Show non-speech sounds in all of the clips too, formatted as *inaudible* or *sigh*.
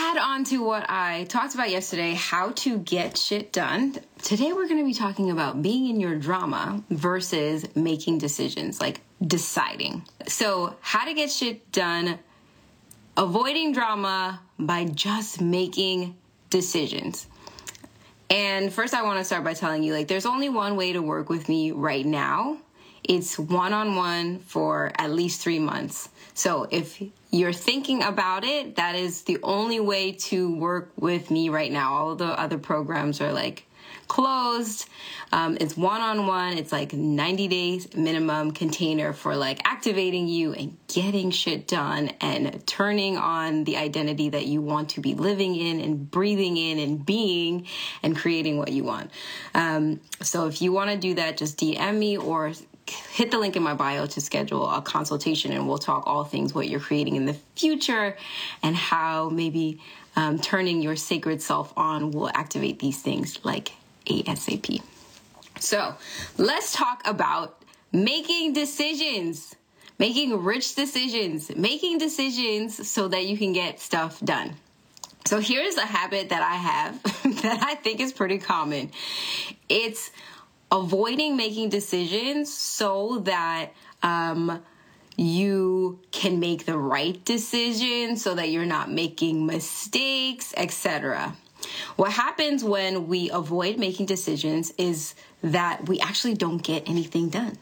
add on to what I talked about yesterday how to get shit done. Today, we're going to be talking about being in your drama versus making decisions, like deciding. So, how to get shit done, avoiding drama by just making decisions. And first, I want to start by telling you like, there's only one way to work with me right now. It's one on one for at least three months. So if you're thinking about it, that is the only way to work with me right now. All the other programs are like closed. Um, it's one on one. It's like 90 days minimum container for like activating you and getting shit done and turning on the identity that you want to be living in and breathing in and being and creating what you want. Um, so if you want to do that, just DM me or hit the link in my bio to schedule a consultation and we'll talk all things what you're creating in the future and how maybe um, turning your sacred self on will activate these things like ASAP. So let's talk about making decisions, making rich decisions, making decisions so that you can get stuff done. So here's a habit that I have *laughs* that I think is pretty common. It's avoiding making decisions so that um, you can make the right decision so that you're not making mistakes, etc. What happens when we avoid making decisions is that we actually don't get anything done.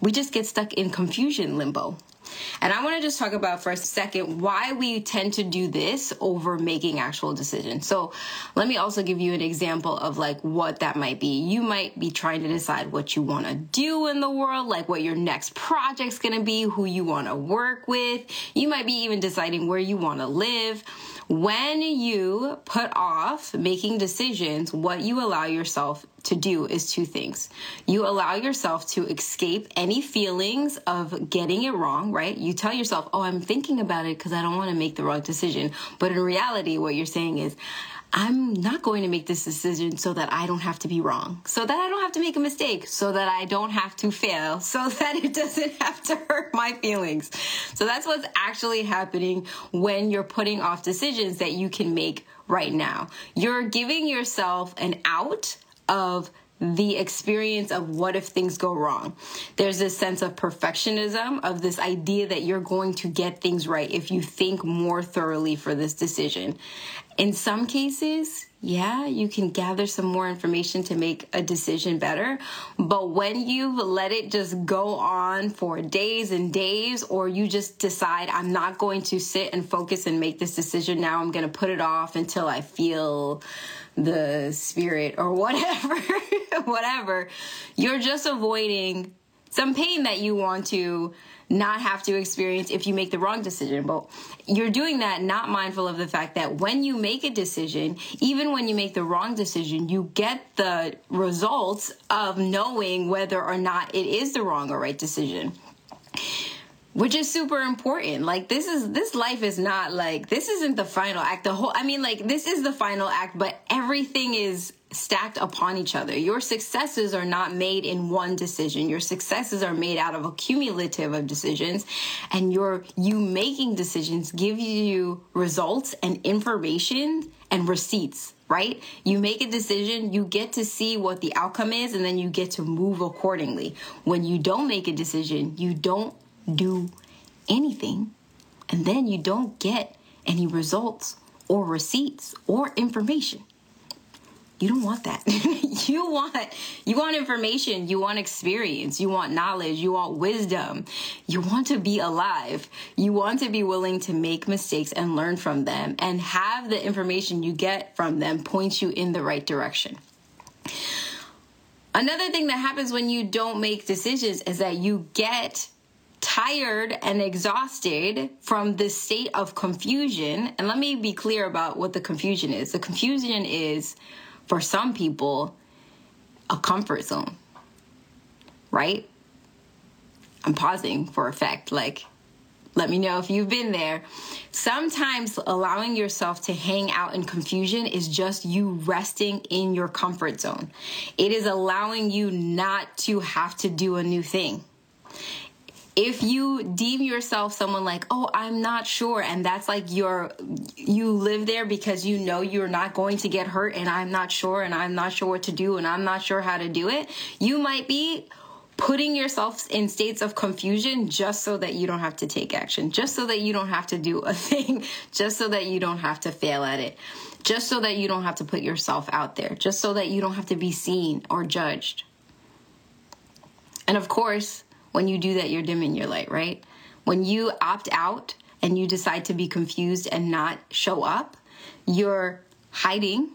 We just get stuck in confusion limbo. And I want to just talk about for a second why we tend to do this over making actual decisions. So let me also give you an example of like what that might be. You might be trying to decide what you want to do in the world, like what your next project's going to be, who you want to work with. You might be even deciding where you want to live. When you put off making decisions, what you allow yourself to do is two things. You allow yourself to escape any feelings of getting it wrong, right? You tell yourself, oh, I'm thinking about it because I don't want to make the wrong decision. But in reality, what you're saying is, I'm not going to make this decision so that I don't have to be wrong, so that I don't have to make a mistake, so that I don't have to fail, *laughs* so that it doesn't have to hurt my feelings. So that's what's actually happening when you're putting off decisions that you can make right now. You're giving yourself an out of the experience of what if things go wrong. There's this sense of perfectionism, of this idea that you're going to get things right if you think more thoroughly for this decision. In some cases, yeah, you can gather some more information to make a decision better. But when you've let it just go on for days and days, or you just decide, I'm not going to sit and focus and make this decision now, I'm going to put it off until I feel the spirit or *laughs* whatever, whatever, you're just avoiding some pain that you want to not have to experience if you make the wrong decision. But you're doing that not mindful of the fact that when you make a decision, even when you make the wrong decision, you get the results of knowing whether or not it is the wrong or right decision which is super important like this is this life is not like this isn't the final act the whole i mean like this is the final act but everything is stacked upon each other your successes are not made in one decision your successes are made out of a cumulative of decisions and your you making decisions give you results and information and receipts right? You make a decision, you get to see what the outcome is, and then you get to move accordingly. When you don't make a decision, you don't do anything and then you don't get any results or receipts or information. You don't want that. *laughs* You want you want information you want experience you want knowledge you want wisdom. You want to be alive. You want to be willing to make mistakes and learn from them and have the information you get from them point you in the right direction. Another thing that happens when you don't make decisions is that you get tired and exhausted from this state of confusion. And let me be clear about what the confusion is. The confusion is, for some people, a comfort zone, right? I'm pausing for effect. Like, let me know if you've been there. Sometimes allowing yourself to hang out in confusion is just you resting in your comfort zone. It is allowing you not to have to do a new thing. If you deem yourself someone like, oh, I'm not sure, and that's like your, you live there because you know you're not going to get hurt, and I'm not sure, and I'm not sure what to do, and I'm not sure how to do it, you might be putting yourself in states of confusion just so that you don't have to take action, just so that you don't have to do a *laughs* thing, just so that you don't have to fail at it, just so that you don't have to put yourself out there, just so that you don't have to be seen or judged. And of course, when you do that, you're dimming your light, right? When you opt out and you decide to be confused and not show up, you're hiding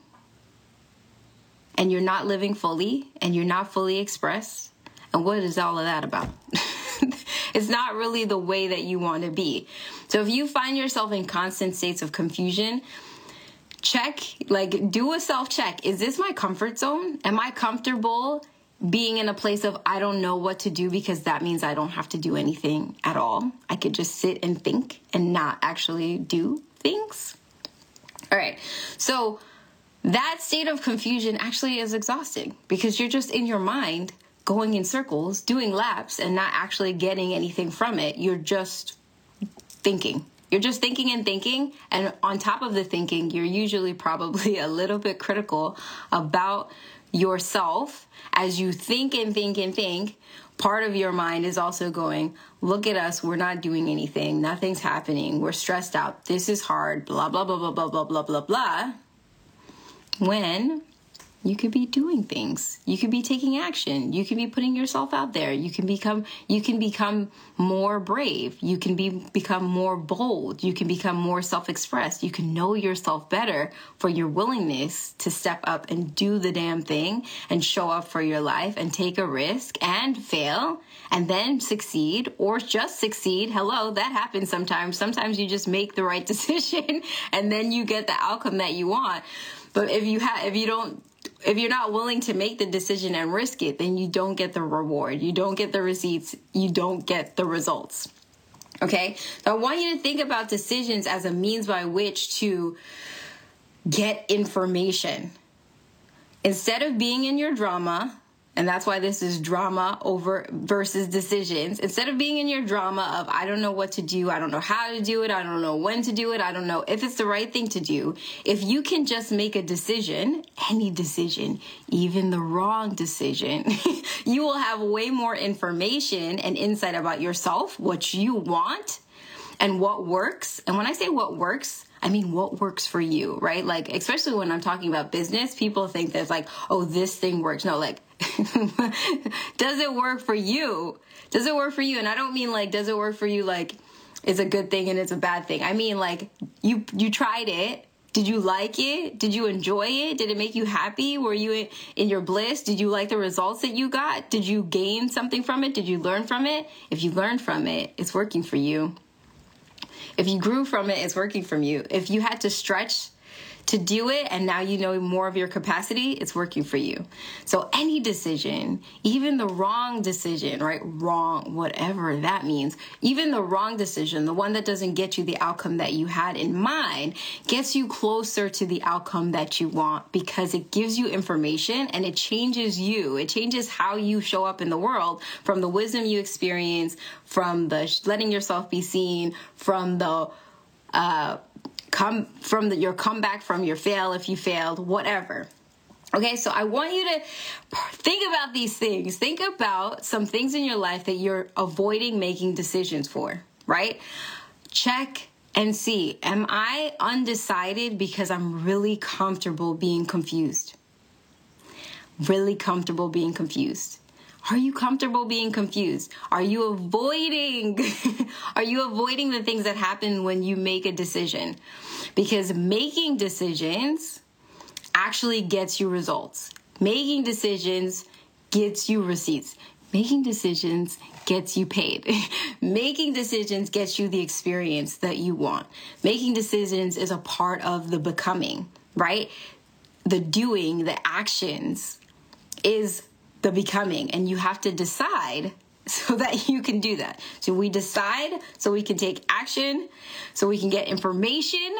and you're not living fully and you're not fully expressed and what is all of that about? *laughs* it's not really the way that you want to be. So if you find yourself in constant states of confusion, check, like, do a self check. Is this my comfort zone? Am I comfortable being in a place of I don't know what to do because that means I don't have to do anything at all? I could just sit and think and not actually do things. All right. So that state of confusion actually is exhausting because you're just in your mind going in circles, doing laps, and not actually getting anything from it. You're just thinking. You're just thinking and thinking. And on top of the thinking, you're usually probably *laughs* a little bit critical about yourself as you think and think and think. Part of your mind is also going, look at us, we're not doing anything, nothing's happening, we're stressed out, this is hard, blah, blah, blah, blah, blah, blah, blah, blah, blah. When you could be doing things. You could be taking action. You can be putting yourself out there. You can become you can become more brave. You can be become more bold. You can become more self-expressed. You can know yourself better for your willingness to step up and do the damn thing and show up for your life and take a risk and fail and then succeed or just succeed. Hello that happens sometimes. Sometimes you just make the right *laughs* decision and then you get the outcome that you want. But if you have if you don't if you're not willing to make the decision and risk it, then you don't get the reward. You don't get the receipts. You don't get the results. Okay. So I want you to think about decisions as a means by which to get information. Instead of being in your drama, and that's why this is drama over versus decisions. Instead of being in your drama of, I don't know what to do, I don't know how to do it, I don't know when to do it, I don't know if it's the right thing to do, if you can just make a decision, any decision, even the wrong decision, *laughs* you will have way more information and insight about yourself, what you want, and what works. And when I say what works, I mean, what works for you, right? Like, especially when I'm talking about business, people think that like, oh, this thing works. No, like, *laughs* does it work for you? Does it work for you? And I don't mean like, does it work for you like it's a good thing and it's a bad thing. I mean like you you tried it. Did you like it? Did you enjoy it? Did it make you happy? Were you in your bliss? Did you like the results that you got? Did you gain something from it? Did you learn from it? If you learned from it, it's working for you. If you grew from it, it's working from you. If you had to stretch to do it and now you know more of your capacity, it's working for you. So any decision, even the wrong decision, right? Wrong, whatever that means, even the wrong decision, the one that doesn't get you the outcome that you had in mind, gets you closer to the outcome that you want because it gives you information and it changes you. It changes how you show up in the world from the wisdom you experience, from the letting yourself be seen, from the uh, come from the, your comeback from your fail if you failed, whatever. Okay, so I want you to think about these things. Think about some things in your life that you're avoiding making decisions for, right? Check and see Am I undecided because I'm really comfortable being confused? Really comfortable being confused. Are you comfortable being confused? Are you avoiding *laughs* are you avoiding the things that happen when you make a decision? Because making decisions actually gets you results. Making decisions gets you receipts. making decisions gets you paid. *laughs* making decisions gets you the experience that you want. Making decisions is a part of the becoming, right? The doing, the actions is the becoming, and you have to decide *laughs* so that you can do that. So we decide so we can take action, so we can get information,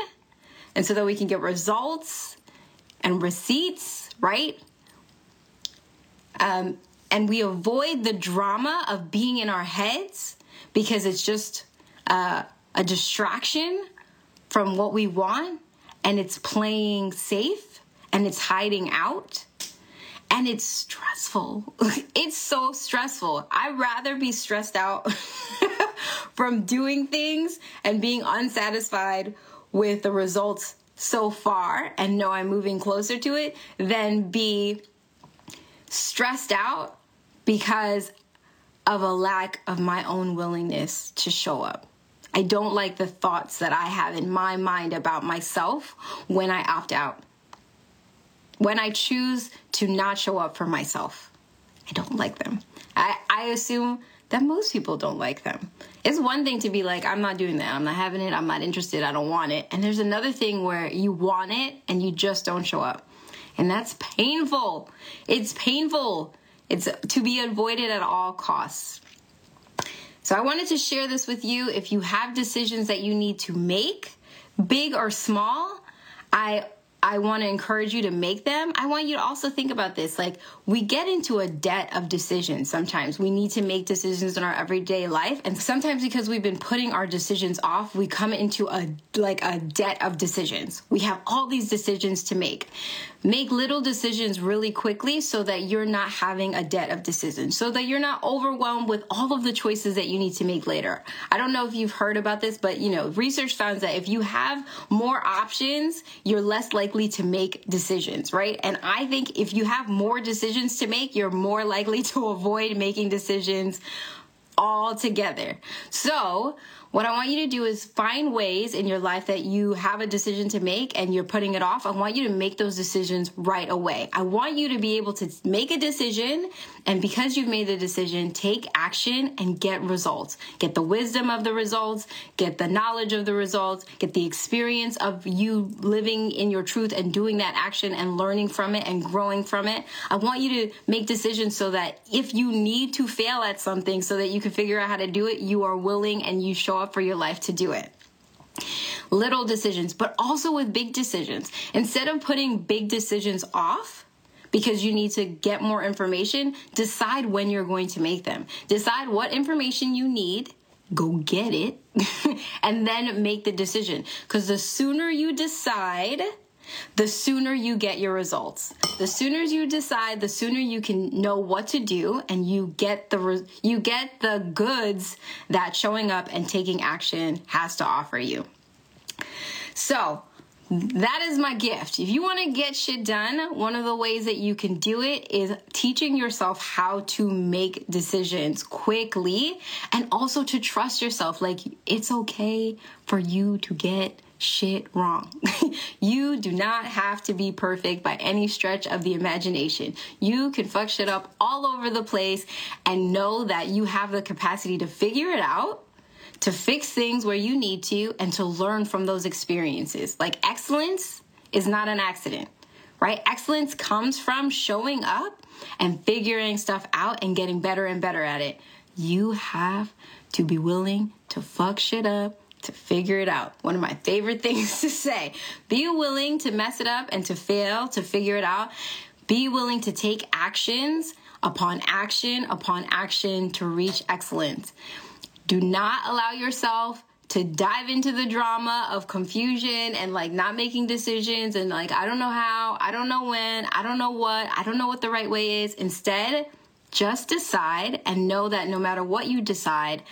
and so that we can get results and receipts, right? Um, and we avoid the drama of being in our heads because it's just uh, a distraction from what we want and it's playing safe and it's hiding out and it's stressful. *laughs* it's so stressful. I'd rather be stressed out *laughs* from doing things and being unsatisfied with the results so far and know I'm moving closer to it than be stressed out because of a lack of my own willingness to show up. I don't like the thoughts that I have in my mind about myself when I opt out. When I choose to not show up for myself, I don't like them. I, I assume that most people don't like them. It's one thing to be like, I'm not doing that. I'm not having it. I'm not interested. I don't want it. And there's another thing where you want it and you just don't show up. And that's painful. It's painful. It's to be avoided at all costs. So I wanted to share this with you. If you have decisions that you need to make, big or small, I I want to encourage you to make them. I want you to also think about this. Like, we get into a debt of decisions sometimes. We need to make decisions in our everyday life. And sometimes because we've been putting our decisions off, we come into a like a debt of decisions. We have all these decisions to make. Make little decisions really quickly so that you're not having a debt of decisions, so that you're not overwhelmed with all of the choices that you need to make later. I don't know if you've heard about this, but you know, research found that if you have more options, you're less likely to make decisions, right? And I think if you have more decisions to make, you're more likely *laughs* to avoid making decisions altogether. So, what I want you to do is find ways in your life that you have a decision to make and you're putting it off. I want you to make those decisions right away. I want you to be able to make a decision and because you've made the decision, take action and get results. Get the wisdom of the results, get the knowledge of the results, get the experience of you living in your truth and doing that action and learning from it and growing from it. I want you to make decisions so that if you need to fail at something so that you can figure out how to do it, you are willing and you show up up for your life to do it little decisions, but also with big decisions. Instead of putting big decisions off because you need to get more information, decide when you're going to make them. Decide what information you need, go get it, *laughs* and then make the decision. Because the sooner you decide, the sooner you get your results. The sooner you decide, the sooner you can know what to do and you get the re- you get the goods that showing up and taking action has to offer you. So, that is my gift. If you want to get shit done, one of the ways that you can do it is teaching yourself how to make decisions quickly and also to trust yourself. Like, it's okay for you to get shit wrong. *laughs* you do not have to be perfect by any stretch of the imagination. You can fuck shit up all over the place and know that you have the capacity to figure it out, to fix things where you need to, and to learn from those experiences. Like excellence is not an accident, right? Excellence comes from showing up and figuring stuff out and getting better and better at it. You have to be willing to fuck shit up to figure it out. One of my favorite *laughs* things to say. Be willing to mess it up and to fail to figure it out. Be willing to take actions upon action upon action to reach excellence. Do not allow yourself to dive into the drama of confusion and like not making decisions and like, I don't know how, I don't know when, I don't know what, I don't know what the right way is. Instead, just decide and know that no matter what you decide,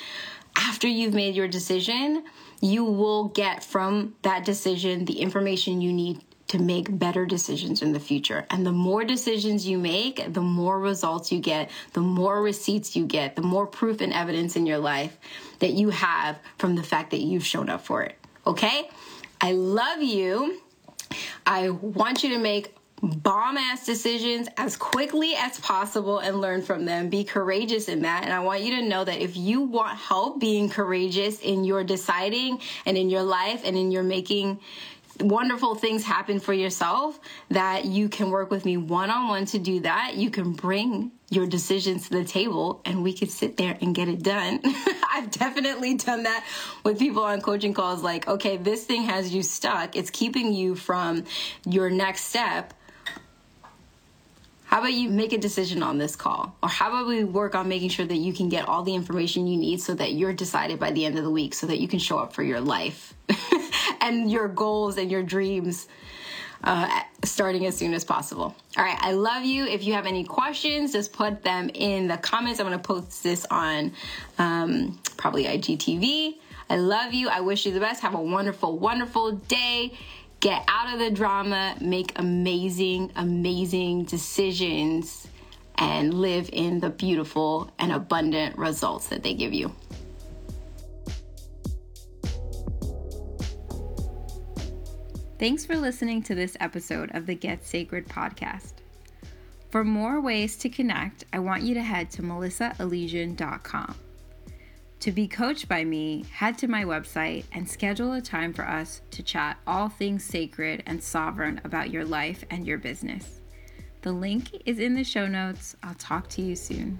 after you've made your decision, you will get from that decision the information you need to make better decisions in the future. And the more decisions you make, the more results you get, the more receipts you get, the more proof and evidence in your life that you have from the fact that you've shown up for it. Okay? I love you. I want you to make bomb ass decisions as quickly as possible and learn from them. Be courageous in that. And I want you to know that if you want help being courageous in your deciding and in your life and in your making wonderful things happen for yourself that you can work with me one on one to do that. You can bring your decisions to the table and we could sit there and get it done. *laughs* I've definitely done that with people on coaching calls like, okay, this thing has you stuck. It's keeping you from your next step. How about you make a decision on this call? Or how about we work on making sure that you can get all the information you need so that you're decided by the end of the week so that you can show up for your life *laughs* and your goals and your dreams uh, starting as soon as possible. All right, I love you. If you have any questions, just put them in the comments. I'm to post this on um, probably IGTV. I love you. I wish you the best. Have a wonderful, wonderful day. Get out of the drama, make amazing, amazing decisions, and live in the beautiful and abundant results that they give you. Thanks for listening to this episode of the Get Sacred podcast. For more ways to connect, I want you to head to melissaelysian.com. To be coached by me, head to my website and schedule a time for us to chat all things sacred and sovereign about your life and your business. The link is in the show notes. I'll talk to you soon.